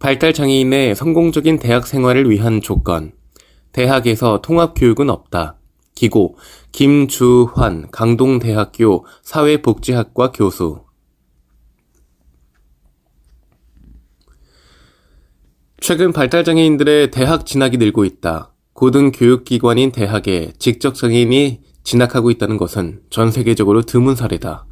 발달 장애인의 성공적인 대학 생활을 위한 조건. 대학에서 통합 교육은 없다. 기고, 김주환 강동대학교 사회복지학과 교수. 최근 발달 장애인들의 대학 진학이 늘고 있다. 고등교육기관인 대학에 직접 장애인이 진학하고 있다는 것은 전 세계적으로 드문 사례다.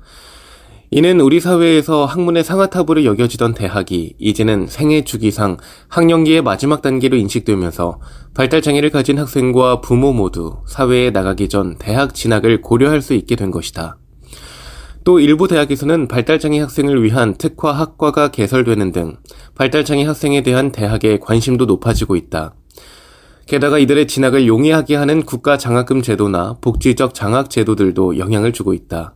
이는 우리 사회에서 학문의 상아탑으로 여겨지던 대학이 이제는 생애 주기상 학령기의 마지막 단계로 인식되면서 발달장애를 가진 학생과 부모 모두 사회에 나가기 전 대학 진학을 고려할 수 있게 된 것이다. 또 일부 대학에서는 발달장애 학생을 위한 특화 학과가 개설되는 등 발달장애 학생에 대한 대학의 관심도 높아지고 있다. 게다가 이들의 진학을 용이하게 하는 국가 장학금 제도나 복지적 장학 제도들도 영향을 주고 있다.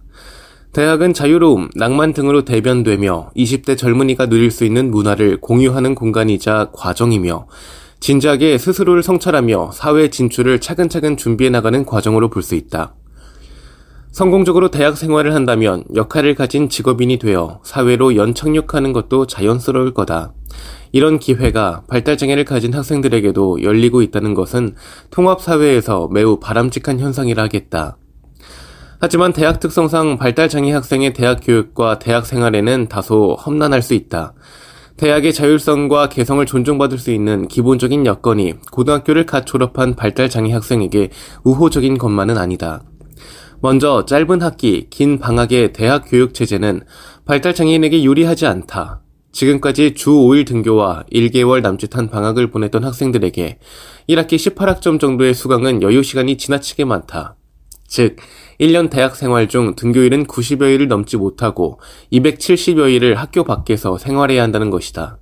대학은 자유로움, 낭만 등으로 대변되며 20대 젊은이가 누릴 수 있는 문화를 공유하는 공간이자 과정이며 진지하게 스스로를 성찰하며 사회 진출을 차근차근 준비해 나가는 과정으로 볼 수 있다. 성공적으로 대학 생활을 한다면 역할을 가진 직업인이 되어 사회로 연착륙하는 것도 자연스러울 거다. 이런 기회가 발달장애를 가진 학생들에게도 열리고 있다는 것은 통합사회에서 매우 바람직한 현상이라 하겠다. 하지만 대학 특성상 발달장애 학생의 대학 교육과 대학 생활에는 다소 험난할 수 있다. 대학의 자율성과 개성을 존중받을 수 있는 기본적인 여건이 고등학교를 갓 졸업한 발달장애 학생에게 우호적인 것만은 아니다. 먼저 짧은 학기, 긴 방학의 대학 교육 체제는 발달장애인에게 유리하지 않다. 지금까지 주 5일 등교와 1개월 남짓한 방학을 보냈던 학생들에게 1학기 18학점 정도의 수강은 여유 시간이 지나치게 많다. 즉, 1년 대학 생활 중 등교일은 90여일을 넘지 못하고 270여일을 학교 밖에서 생활해야 한다는 것이다.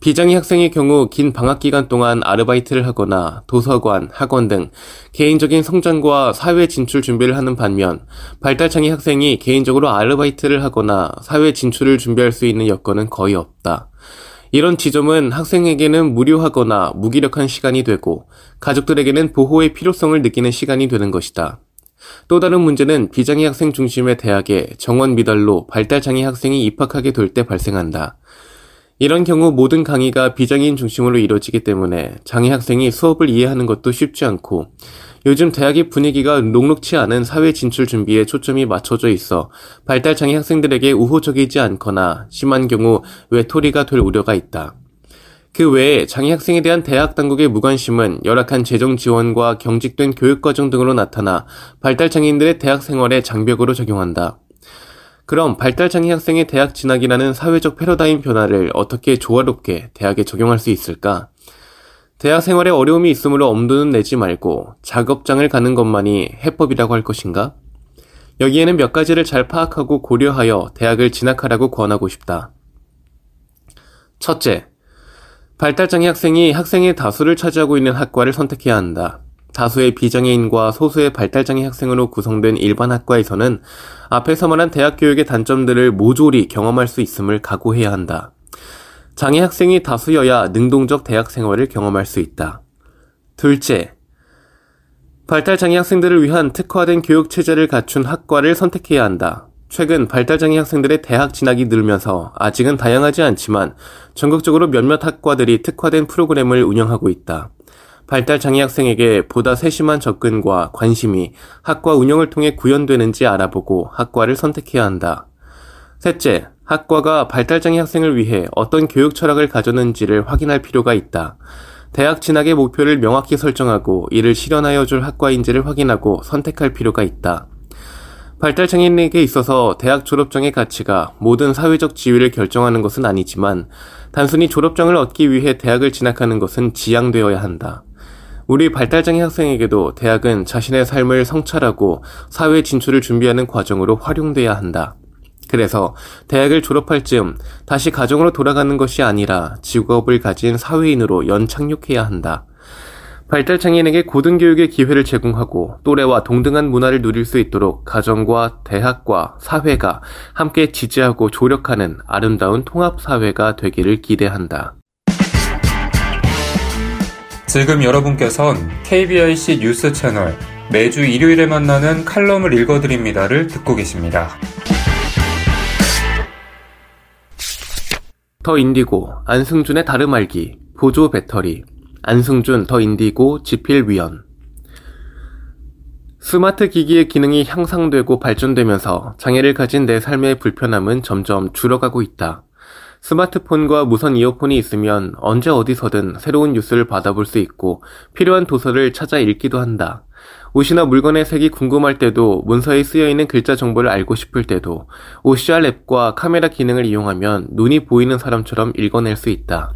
비장애 학생의 경우 긴 방학 기간 동안 아르바이트를 하거나 도서관, 학원 등 개인적인 성장과 사회 진출 준비를 하는 반면 발달장애 학생이 개인적으로 아르바이트를 하거나 사회 진출을 준비할 수 있는 여건은 거의 없다. 이런 지점은 학생에게는 무료하거나 무기력한 시간이 되고 가족들에게는 보호의 필요성을 느끼는 시간이 되는 것이다. 또 다른 문제는 비장애 학생 중심의 대학에 정원 미달로 발달장애 학생이 입학하게 될 때 발생한다. 이런 경우 모든 강의가 비장애인 중심으로 이루어지기 때문에 장애 학생이 수업을 이해하는 것도 쉽지 않고 요즘 대학의 분위기가 녹록치 않은 사회 진출 준비에 초점이 맞춰져 있어 발달장애 학생들에게 우호적이지 않거나 심한 경우 외톨이가 될 우려가 있다. 그 외에 장애 학생에 대한 대학 당국의 무관심은 열악한 재정 지원과 경직된 교육 과정 등으로 나타나 발달 장애인들의 대학 생활에 장벽으로 적용한다. 그럼 발달 장애 학생의 대학 진학이라는 사회적 패러다임 변화를 어떻게 조화롭게 대학에 적용할 수 있을까? 대학 생활에 어려움이 있으므로 엄두는 내지 말고 작업장을 가는 것만이 해법이라고 할 것인가? 여기에는 몇 가지를 잘 파악하고 고려하여 대학을 진학하라고 권하고 싶다. 첫째, 발달장애 학생이 학생의 다수를 차지하고 있는 학과를 선택해야 한다. 다수의 비장애인과 소수의 발달장애 학생으로 구성된 일반 학과에서는 앞에서 말한 대학 교육의 단점들을 모조리 경험할 수 있음을 각오해야 한다. 장애 학생이 다수여야 능동적 대학 생활을 경험할 수 있다. 둘째, 발달장애 학생들을 위한 특화된 교육 체제를 갖춘 학과를 선택해야 한다. 최근 발달장애 학생들의 대학 진학이 늘면서 아직은 다양하지 않지만 전국적으로 몇몇 학과들이 특화된 프로그램을 운영하고 있다. 발달장애 학생에게 보다 세심한 접근과 관심이 학과 운영을 통해 구현되는지 알아보고 학과를 선택해야 한다. 셋째, 학과가 발달장애 학생을 위해 어떤 교육 철학을 가졌는지를 확인할 필요가 있다. 대학 진학의 목표를 명확히 설정하고 이를 실현하여 줄 학과인지를 확인하고 선택할 필요가 있다. 발달장애인에게 있어서 대학 졸업장의 가치가 모든 사회적 지위를 결정하는 것은 아니지만 단순히 졸업장을 얻기 위해 대학을 진학하는 것은 지양되어야 한다. 우리 발달장애 학생에게도 대학은 자신의 삶을 성찰하고 사회 진출을 준비하는 과정으로 활용돼야 한다. 그래서 대학을 졸업할 즈음 다시 가정으로 돌아가는 것이 아니라 직업을 가진 사회인으로 연착륙해야 한다. 발달장애인에게 고등교육의 기회를 제공하고 또래와 동등한 문화를 누릴 수 있도록 가정과 대학과 사회가 함께 지지하고 조력하는 아름다운 통합사회가 되기를 기대한다. 지금 여러분께선 KBIC 뉴스 채널 매주 일요일에 만나는 칼럼을 읽어드립니다를 듣고 계십니다. 더 인디고, 안승준의 다름 알기, 보조 배터리, 안승준 더 인디고 지필위원 스마트 기기의 기능이 향상되고 발전되면서 장애를 가진 내 삶의 불편함은 점점 줄어가고 있다. 스마트폰과 무선 이어폰이 있으면 언제 어디서든 새로운 뉴스를 받아볼 수 있고 필요한 도서를 찾아 읽기도 한다. 옷이나 물건의 색이 궁금할 때도 문서에 쓰여 있는 글자 정보를 알고 싶을 때도 OCR 앱과 카메라 기능을 이용하면 눈이 보이는 사람처럼 읽어낼 수 있다.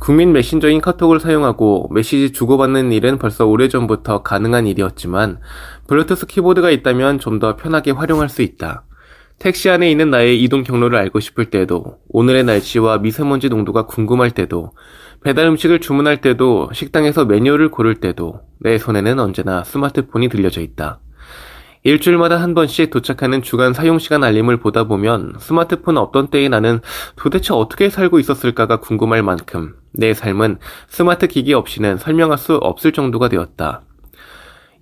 국민 메신저인 카톡을 사용하고 메시지 주고받는 일은 벌써 오래전부터 가능한 일이었지만 블루투스 키보드가 있다면 좀 더 편하게 활용할 수 있다. 택시 안에 있는 나의 이동 경로를 알고 싶을 때도, 오늘의 날씨와 미세먼지 농도가 궁금할 때도, 배달 음식을 주문할 때도, 식당에서 메뉴를 고를 때도, 내 손에는 언제나 스마트폰이 들려져 있다. 일주일마다 한 번씩 도착하는 주간 사용시간 알림을 보다 보면 스마트폰 없던 때의 나는 도대체 어떻게 살고 있었을까가 궁금할 만큼 내 삶은 스마트 기기 없이는 설명할 수 없을 정도가 되었다.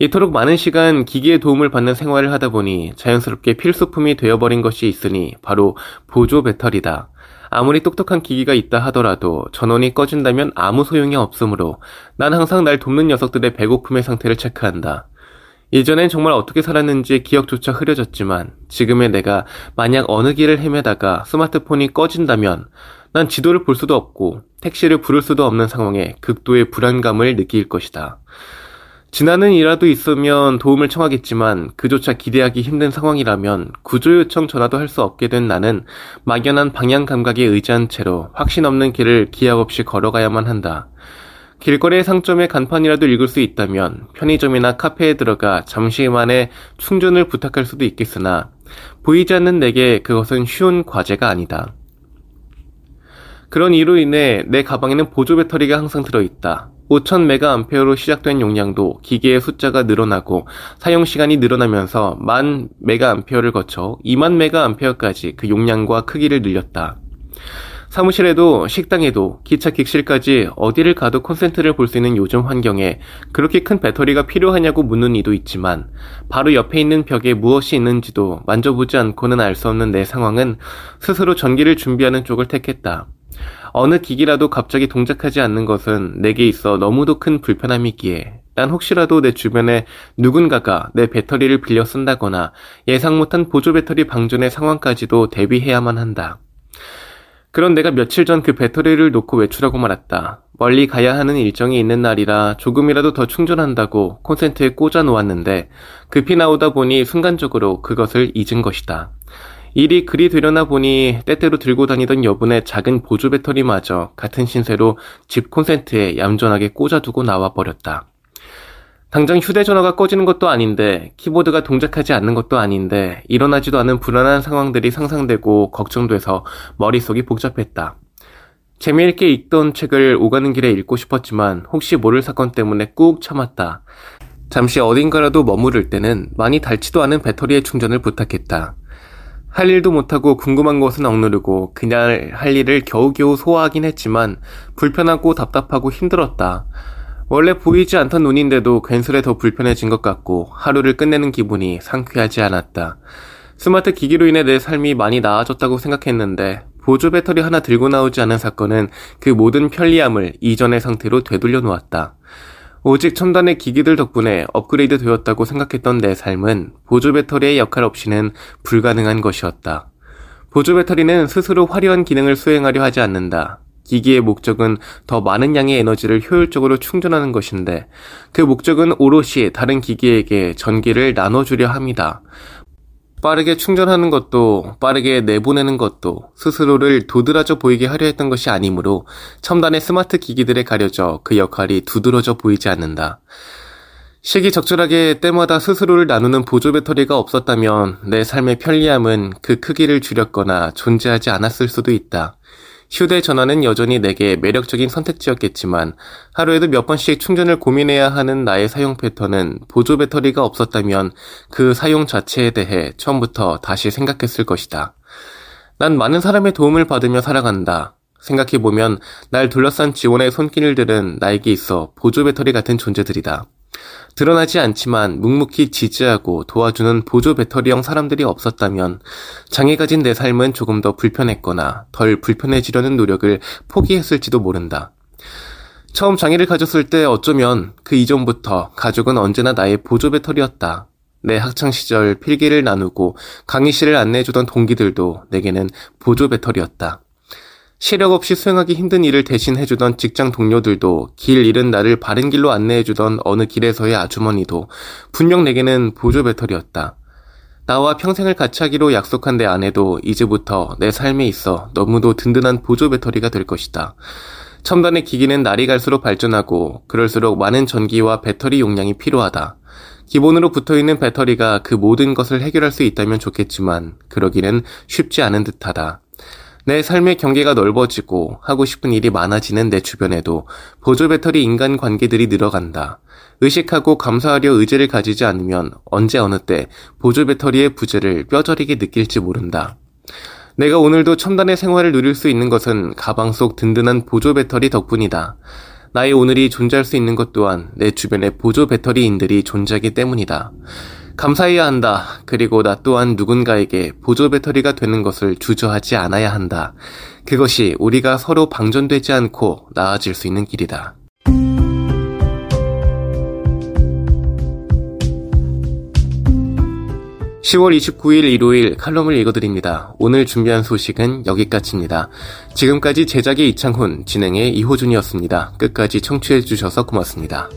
이토록 많은 시간 기기의 도움을 받는 생활을 하다 보니 자연스럽게 필수품이 되어버린 것이 있으니 바로 보조 배터리다. 아무리 똑똑한 기기가 있다 하더라도 전원이 꺼진다면 아무 소용이 없으므로 난 항상 날 돕는 녀석들의 배고픔의 상태를 체크한다. 예전엔 정말 어떻게 살았는지 기억조차 흐려졌지만 지금의 내가 만약 어느 길을 헤매다가 스마트폰이 꺼진다면 난 지도를 볼 수도 없고 택시를 부를 수도 없는 상황에 극도의 불안감을 느낄 것이다. 지나는 이라도 있으면 도움을 청하겠지만 그조차 기대하기 힘든 상황이라면 구조 요청 전화도 할 수 없게 된 나는 막연한 방향 감각에 의지한 채로 확신 없는 길을 기약 없이 걸어가야만 한다. 길거리의 상점의 간판이라도 읽을 수 있다면 편의점이나 카페에 들어가 잠시만에 충전을 부탁할 수도 있겠으나 보이지 않는 내게 그것은 쉬운 과제가 아니다. 그런 이로 인해 내 가방에는 보조 배터리가 항상 들어있다. 5000메가암페어로 시작된 용량도 기계의 숫자가 늘어나고 사용 시간이 늘어나면서 만 메가암페어를 거쳐 2만 메가암페어까지 그 용량과 크기를 늘렸다. 사무실에도 식당에도 기차 객실까지 어디를 가도 콘센트를 볼 수 있는 요즘 환경에 그렇게 큰 배터리가 필요하냐고 묻는 이도 있지만 바로 옆에 있는 벽에 무엇이 있는지도 만져보지 않고는 알 수 없는 내 상황은 스스로 전기를 준비하는 쪽을 택했다. 어느 기기라도 갑자기 동작하지 않는 것은 내게 있어 너무도 큰 불편함이기에 난 혹시라도 내 주변에 누군가가 내 배터리를 빌려 쓴다거나 예상 못한 보조 배터리 방전의 상황까지도 대비해야만 한다. 그런 내가 며칠 전 그 배터리를 놓고 외출하고 말았다. 멀리 가야 하는 일정이 있는 날이라 조금이라도 더 충전한다고 콘센트에 꽂아 놓았는데 급히 나오다 보니 순간적으로 그것을 잊은 것이다. 일이 그리 되려나 보니 때때로 들고 다니던 여분의 작은 보조 배터리마저 같은 신세로 집 콘센트에 얌전하게 꽂아두고 나와 버렸다. 당장 휴대전화가 꺼지는 것도 아닌데, 키보드가 동작하지 않는 것도 아닌데, 일어나지도 않은 불안한 상황들이 상상되고 걱정돼서 머릿속이 복잡했다. 재미있게 읽던 책을 오가는 길에 읽고 싶었지만, 혹시 모를 사건 때문에 꾹 참았다. 잠시 어딘가라도 머무를 때는 많이 닳지도 않은 배터리의 충전을 부탁했다. 할 일도 못하고 궁금한 것은 억누르고 그냥 할 일을 겨우겨우 소화하긴 했지만 불편하고 답답하고 힘들었다. 원래 보이지 않던 눈인데도 괜스레 더 불편해진 것 같고 하루를 끝내는 기분이 상쾌하지 않았다. 스마트 기기로 인해 내 삶이 많이 나아졌다고 생각했는데 보조 배터리 하나 들고 나오지 않은 사건은 그 모든 편리함을 이전의 상태로 되돌려 놓았다. 오직 첨단의 기기들 덕분에 업그레이드 되었다고 생각했던 내 삶은 보조 배터리의 역할 없이는 불가능한 것이었다. 보조 배터리는 스스로 화려한 기능을 수행하려 하지 않는다. 기기의 목적은 더 많은 양의 에너지를 효율적으로 충전하는 것인데 그 목적은 오롯이 다른 기기에게 전기를 나눠주려 합니다. 빠르게 충전하는 것도 빠르게 내보내는 것도 스스로를 도드라져 보이게 하려 했던 것이 아니므로 첨단의 스마트 기기들에 가려져 그 역할이 두드러져 보이지 않는다. 시기 적절하게 때마다 스스로를 나누는 보조 배터리가 없었다면 내 삶의 편리함은 그 크기를 줄였거나 존재하지 않았을 수도 있다. 휴대전화는 여전히 내게 매력적인 선택지였겠지만 하루에도 몇 번씩 충전을 고민해야 하는 나의 사용 패턴은 보조 배터리가 없었다면 그 사용 자체에 대해 처음부터 다시 생각했을 것이다. 난 많은 사람의 도움을 받으며 살아간다. 생각해보면 날 둘러싼 지원의 손길들은 나에게 있어 보조 배터리 같은 존재들이다. 드러나지 않지만 묵묵히 지지하고 도와주는 보조 배터리형 사람들이 없었다면 장애 가진 내 삶은 조금 더 불편했거나 덜 불편해지려는 노력을 포기했을지도 모른다. 처음 장애를 가졌을 때 어쩌면 그 이전부터 가족은 언제나 나의 보조 배터리였다. 내 학창 시절 필기를 나누고 강의실을 안내해주던 동기들도 내게는 보조 배터리였다. 시력 없이 수행하기 힘든 일을 대신 해주던 직장 동료들도 길 잃은 나를 바른 길로 안내해주던 어느 길에서의 아주머니도 분명 내게는 보조 배터리였다. 나와 평생을 같이 하기로 약속한 내 아내도 이제부터 내 삶에 있어 너무도 든든한 보조 배터리가 될 것이다. 첨단의 기기는 날이 갈수록 발전하고 그럴수록 많은 전기와 배터리 용량이 필요하다. 기본으로 붙어 있는 배터리가 그 모든 것을 해결할 수 있다면 좋겠지만 그러기는 쉽지 않은 듯하다. 내 삶의 경계가 넓어지고 하고 싶은 일이 많아지는 내 주변에도 보조 배터리 인간 관계들이 늘어간다. 의식하고 감사하려 의지를 가지지 않으면 언제 어느 때 보조 배터리의 부재를 뼈저리게 느낄지 모른다. 내가 오늘도 첨단의 생활을 누릴 수 있는 것은 가방 속 든든한 보조 배터리 덕분이다. 나의 오늘이 존재할 수 있는 것 또한 내 주변의 보조 배터리인들이 존재하기 때문이다. 감사해야 한다. 그리고 나 또한 누군가에게 보조 배터리가 되는 것을 주저하지 않아야 한다. 그것이 우리가 서로 방전되지 않고 나아질 수 있는 길이다. 10월 29일 일요일 칼럼을 읽어드립니다. 오늘 준비한 소식은 여기까지입니다. 지금까지 제작의 이창훈, 진행의 이호준이었습니다. 끝까지 청취해주셔서 고맙습니다.